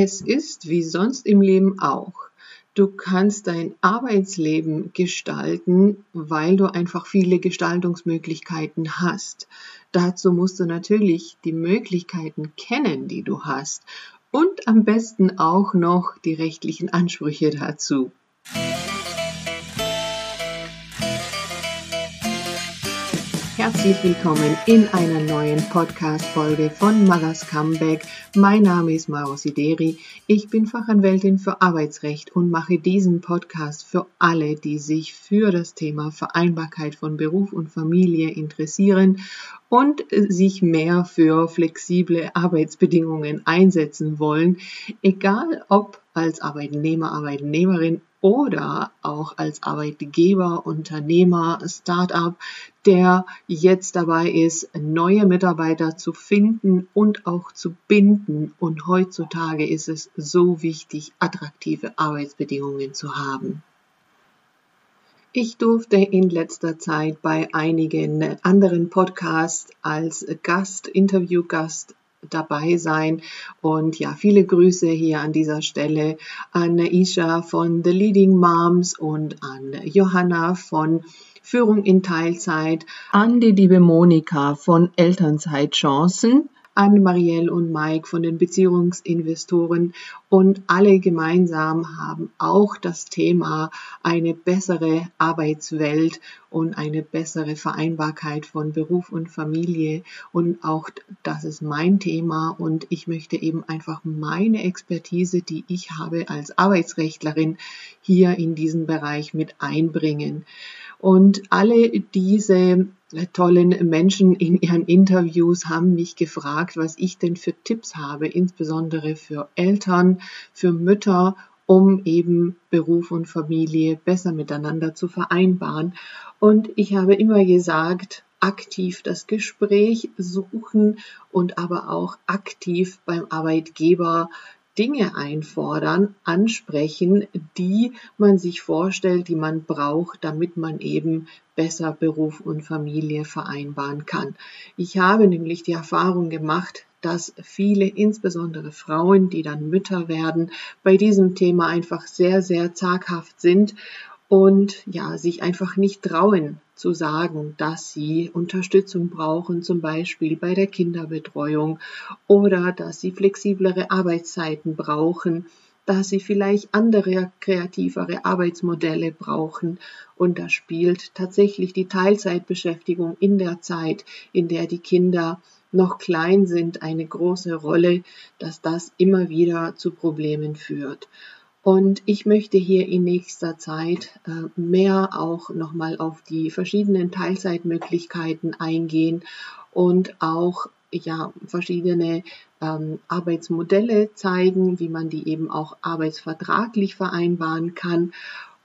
Es ist wie sonst im Leben auch. Du kannst dein Arbeitsleben gestalten, weil du einfach viele Gestaltungsmöglichkeiten hast. Dazu musst du natürlich die Möglichkeiten kennen, die du hast und am besten auch noch die rechtlichen Ansprüche dazu. Herzlich willkommen in einer neuen Podcast-Folge von Mothers Comeback. Mein Name ist Maro Sideri. Ich bin Fachanwältin für Arbeitsrecht und mache diesen Podcast für alle, die sich für das Thema Vereinbarkeit von Beruf und Familie interessieren und sich mehr für flexible Arbeitsbedingungen einsetzen wollen, egal ob als Arbeitnehmer, Arbeitnehmerin oder auch als Arbeitgeber, Unternehmer, Startup, der jetzt dabei ist, neue Mitarbeiter zu finden und auch zu binden. Und heutzutage ist es so wichtig, attraktive Arbeitsbedingungen zu haben. Ich durfte in letzter Zeit bei einigen anderen Podcasts als Gast, Interviewgast dabei sein. Und ja, viele Grüße hier an dieser Stelle an Isha von The Leading Moms und an Johanna von Führung in Teilzeit, an die liebe Monika von Elternzeitchancen an Marielle und Mike von den Beziehungsinvestoren und alle gemeinsam haben auch das Thema eine bessere Arbeitswelt und eine bessere Vereinbarkeit von Beruf und Familie. Und auch das ist mein Thema. Und ich möchte eben einfach meine Expertise, die ich habe als Arbeitsrechtlerin hier in diesen Bereich mit einbringen. Und alle diese tollen Menschen in ihren Interviews haben mich gefragt, was ich denn für Tipps habe, insbesondere für Eltern, für Mütter, um eben Beruf und Familie besser miteinander zu vereinbaren. Und ich habe immer gesagt, aktiv das Gespräch suchen und aber auch aktiv beim Arbeitgeber Dinge einfordern, ansprechen, die man sich vorstellt, die man braucht, damit man eben besser Beruf und Familie vereinbaren kann. Ich habe nämlich die Erfahrung gemacht, dass viele, insbesondere Frauen, die dann Mütter werden, bei diesem Thema einfach sehr, sehr zaghaft sind und ja, sich einfach nicht trauen zu sagen, dass sie Unterstützung brauchen, zum Beispiel bei der Kinderbetreuung oder dass sie flexiblere Arbeitszeiten brauchen, dass sie vielleicht andere kreativere Arbeitsmodelle brauchen. Und da spielt tatsächlich die Teilzeitbeschäftigung in der Zeit, in der die Kinder noch klein sind, eine große Rolle, dass das immer wieder zu Problemen führt. Und ich möchte hier in nächster Zeit äh, mehr auch nochmal auf die verschiedenen Teilzeitmöglichkeiten eingehen und auch ja, verschiedene ähm, Arbeitsmodelle zeigen, wie man die eben auch arbeitsvertraglich vereinbaren kann.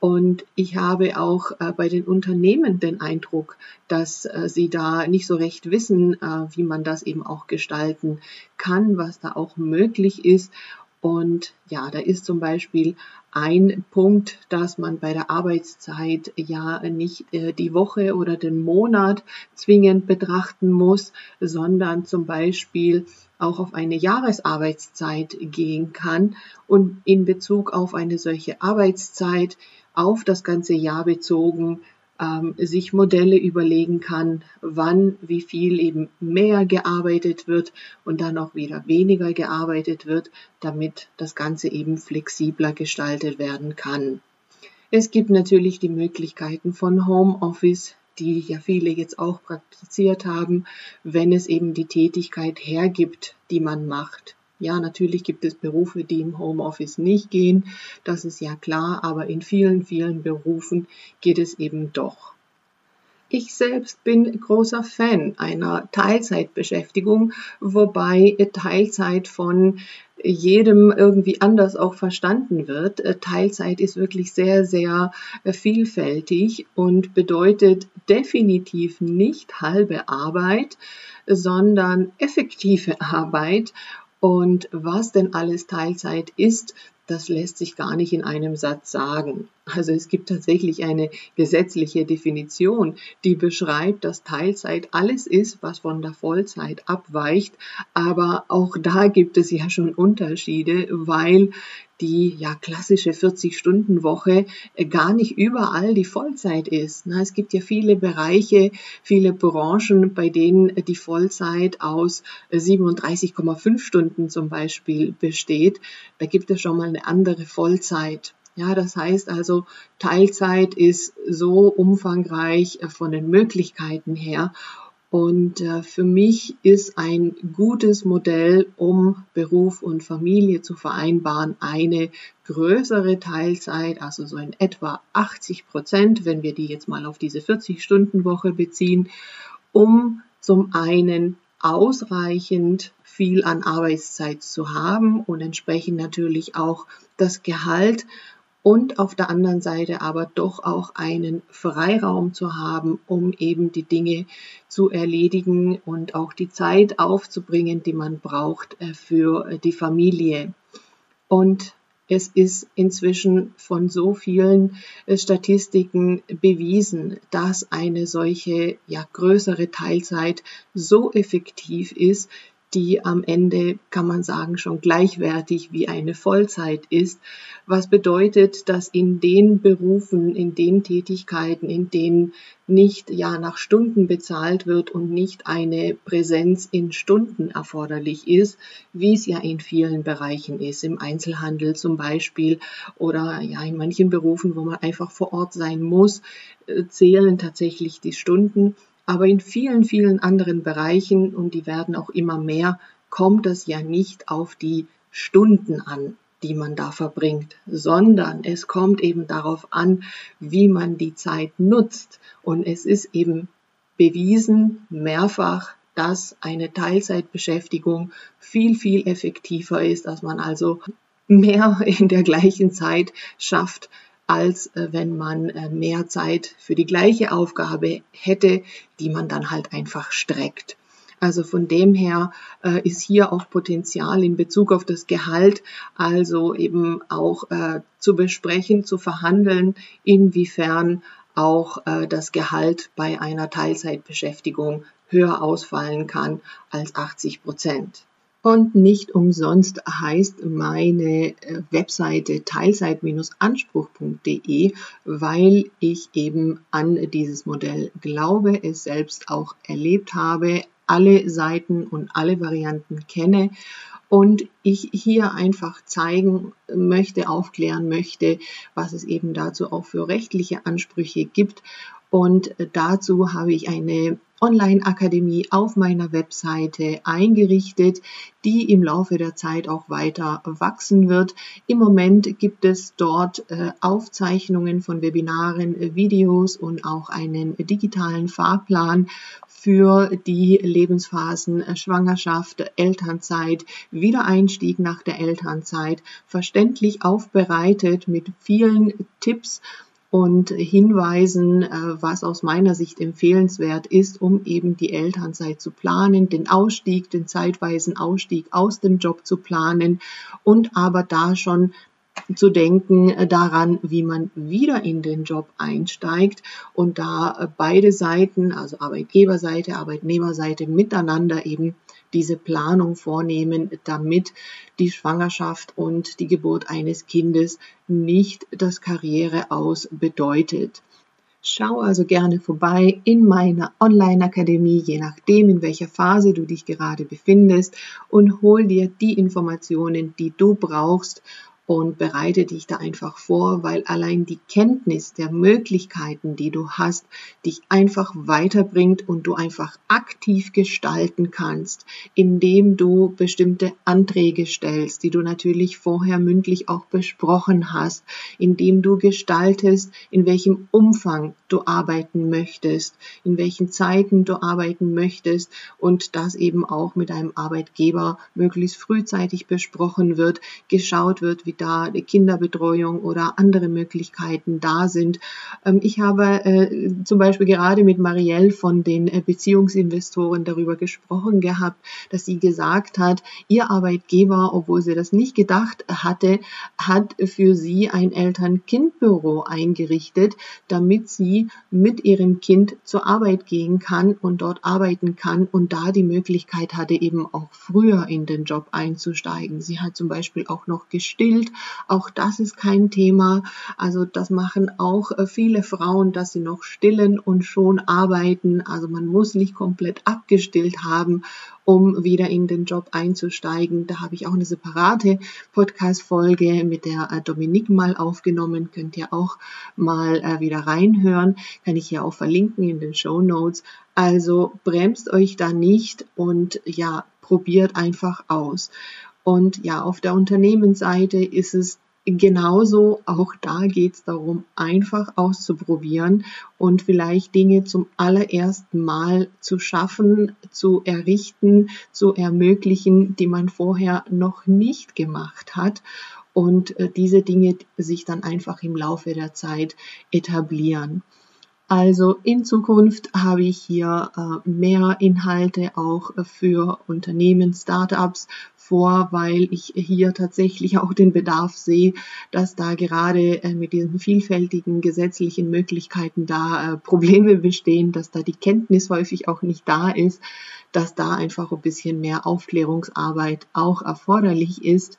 Und ich habe auch äh, bei den Unternehmen den Eindruck, dass äh, sie da nicht so recht wissen, äh, wie man das eben auch gestalten kann, was da auch möglich ist. Und ja, da ist zum Beispiel ein Punkt, dass man bei der Arbeitszeit ja nicht die Woche oder den Monat zwingend betrachten muss, sondern zum Beispiel auch auf eine Jahresarbeitszeit gehen kann und in Bezug auf eine solche Arbeitszeit auf das ganze Jahr bezogen ähm, sich Modelle überlegen kann, wann wie viel eben mehr gearbeitet wird und dann auch wieder weniger gearbeitet wird, damit das Ganze eben flexibler gestaltet werden kann. Es gibt natürlich die Möglichkeiten von Homeoffice, die ja viele jetzt auch praktiziert haben, wenn es eben die Tätigkeit hergibt, die man macht. Ja, natürlich gibt es Berufe, die im Homeoffice nicht gehen, das ist ja klar, aber in vielen, vielen Berufen geht es eben doch. Ich selbst bin großer Fan einer Teilzeitbeschäftigung, wobei Teilzeit von jedem irgendwie anders auch verstanden wird. Teilzeit ist wirklich sehr, sehr vielfältig und bedeutet definitiv nicht halbe Arbeit, sondern effektive Arbeit und was denn alles Teilzeit ist, das lässt sich gar nicht in einem Satz sagen. Also es gibt tatsächlich eine gesetzliche Definition, die beschreibt, dass Teilzeit alles ist, was von der Vollzeit abweicht. Aber auch da gibt es ja schon Unterschiede, weil die ja klassische 40-Stunden-Woche äh, gar nicht überall die Vollzeit ist. Es gibt ja viele Bereiche, viele Branchen, bei denen die Vollzeit aus 37,5 äh, Stunden zum Beispiel besteht. Da gibt es schon mal eine andere Vollzeit. Ja, das heißt also, Teilzeit ist so umfangreich äh, von den Möglichkeiten her und äh, für mich ist ein gutes Modell, um Beruf und Familie zu vereinbaren, eine größere Teilzeit, also so in etwa 80 Prozent, wenn wir die jetzt mal auf diese 40-Stunden-Woche beziehen, um zum einen ausreichend viel an Arbeitszeit zu haben und entsprechend natürlich auch das Gehalt und auf der anderen Seite aber doch auch einen Freiraum zu haben, um eben die Dinge zu erledigen und auch die Zeit aufzubringen, die man braucht äh, für äh, die Familie. Und es ist inzwischen von so vielen äh, Statistiken bewiesen, dass eine solche ja, größere Teilzeit so effektiv ist, die am Ende, kann man sagen, schon gleichwertig wie eine Vollzeit ist. Was bedeutet, dass in den Berufen, in den Tätigkeiten, in denen nicht ja nach Stunden bezahlt wird und nicht eine Präsenz in Stunden erforderlich ist, wie es ja in vielen Bereichen ist, im Einzelhandel zum Beispiel oder ja in manchen Berufen, wo man einfach vor Ort sein muss, äh, zählen tatsächlich die Stunden aber in vielen, vielen anderen Bereichen, und die werden auch immer mehr, kommt es ja nicht auf die Stunden an, die man da verbringt, sondern es kommt eben darauf an, wie man die Zeit nutzt. Und es ist eben bewiesen, mehrfach, dass eine Teilzeitbeschäftigung viel, viel effektiver ist, dass man also mehr in der gleichen Zeit schafft, als äh, wenn man äh, mehr Zeit für die gleiche Aufgabe hätte, die man dann halt einfach streckt. Also von dem her äh, ist hier auch Potenzial in Bezug auf das Gehalt, also eben auch äh, zu besprechen, zu verhandeln, inwiefern auch äh, das Gehalt bei einer Teilzeitbeschäftigung höher ausfallen kann als 80 Prozent. Und nicht umsonst heißt meine äh, Webseite teilzeit-anspruch.de, weil ich eben an dieses Modell glaube, es selbst auch erlebt habe, alle Seiten und alle Varianten kenne und ich hier einfach zeigen möchte, aufklären möchte, was es eben dazu auch für rechtliche Ansprüche gibt. Und dazu habe ich eine Online-Akademie auf meiner Webseite eingerichtet, die im Laufe der Zeit auch weiter wachsen wird. Im Moment gibt es dort äh, Aufzeichnungen von Webinaren, äh, Videos und auch einen digitalen Fahrplan für die Lebensphasen äh, Schwangerschaft, Elternzeit, Wiedereinstieg nach der Elternzeit, verständlich aufbereitet mit vielen Tipps und hinweisen, äh, was aus meiner Sicht empfehlenswert ist, um eben die Elternzeit zu planen, den Ausstieg, den zeitweisen Ausstieg aus dem Job zu planen und aber da schon zu denken äh, daran, wie man wieder in den Job einsteigt und da äh, beide Seiten, also Arbeitgeberseite, Arbeitnehmerseite miteinander eben diese Planung vornehmen, damit die Schwangerschaft und die Geburt eines Kindes nicht das Karriere aus bedeutet. Schau also gerne vorbei in meiner Online-Akademie, je nachdem, in welcher Phase du dich gerade befindest, und hol dir die Informationen, die du brauchst, und bereite dich da einfach vor, weil allein die Kenntnis der Möglichkeiten, die du hast, dich einfach weiterbringt und du einfach aktiv gestalten kannst, indem du bestimmte Anträge stellst, die du natürlich vorher mündlich auch besprochen hast, indem du gestaltest, in welchem Umfang du arbeiten möchtest, in welchen Zeiten du arbeiten möchtest und das eben auch mit einem Arbeitgeber möglichst frühzeitig besprochen wird, geschaut wird, wie da eine Kinderbetreuung oder andere Möglichkeiten da sind. Ähm, ich habe äh, zum Beispiel gerade mit Marielle von den äh, Beziehungsinvestoren darüber gesprochen gehabt, dass sie gesagt hat, ihr Arbeitgeber, obwohl sie das nicht gedacht hatte, hat für sie ein Eltern-Kind-Büro eingerichtet, damit sie mit ihrem Kind zur Arbeit gehen kann und dort arbeiten kann und da die Möglichkeit hatte, eben auch früher in den Job einzusteigen. Sie hat zum Beispiel auch noch gestillt. Auch das ist kein Thema. Also das machen auch äh, viele Frauen, dass sie noch stillen und schon arbeiten. Also man muss nicht komplett abgestillt haben, um wieder in den Job einzusteigen. Da habe ich auch eine separate Podcast-Folge mit der äh, Dominique mal aufgenommen. Könnt ihr auch mal äh, wieder reinhören. Kann ich hier auch verlinken in den Show Notes. Also bremst euch da nicht und ja, probiert einfach aus. Und ja, auf der Unternehmensseite ist es genauso, auch da geht es darum, einfach auszuprobieren und vielleicht Dinge zum allerersten Mal zu schaffen, zu errichten, zu ermöglichen, die man vorher noch nicht gemacht hat und äh, diese Dinge sich dann einfach im Laufe der Zeit etablieren. Also in Zukunft habe ich hier äh, mehr Inhalte auch für Unternehmen, Startups vor, weil ich hier tatsächlich auch den Bedarf sehe, dass da gerade äh, mit diesen vielfältigen gesetzlichen Möglichkeiten da äh, Probleme bestehen, dass da die Kenntnis häufig auch nicht da ist, dass da einfach ein bisschen mehr Aufklärungsarbeit auch erforderlich ist.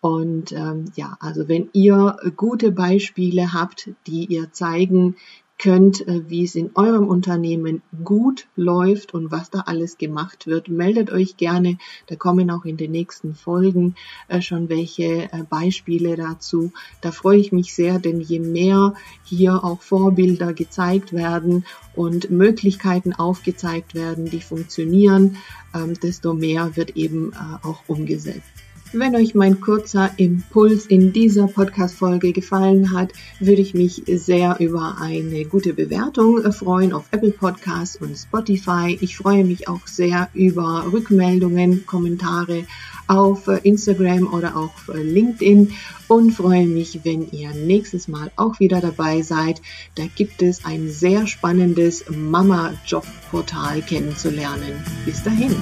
Und ähm, ja, also wenn ihr gute Beispiele habt, die ihr zeigen, könnt, äh, wie es in eurem Unternehmen gut läuft und was da alles gemacht wird. Meldet euch gerne. Da kommen auch in den nächsten Folgen äh, schon welche äh, Beispiele dazu. Da freue ich mich sehr, denn je mehr hier auch Vorbilder gezeigt werden und Möglichkeiten aufgezeigt werden, die funktionieren, ähm, desto mehr wird eben auch umgesetzt. Wenn euch mein kurzer Impuls in dieser Podcast-Folge gefallen hat, würde ich mich sehr über eine gute Bewertung freuen auf Apple Podcasts und Spotify. Ich freue mich auch sehr über Rückmeldungen, Kommentare auf Instagram oder auf LinkedIn und freue mich, wenn ihr nächstes Mal auch wieder dabei seid. Da gibt es ein sehr spannendes Mama-Job-Portal kennenzulernen. Bis dahin.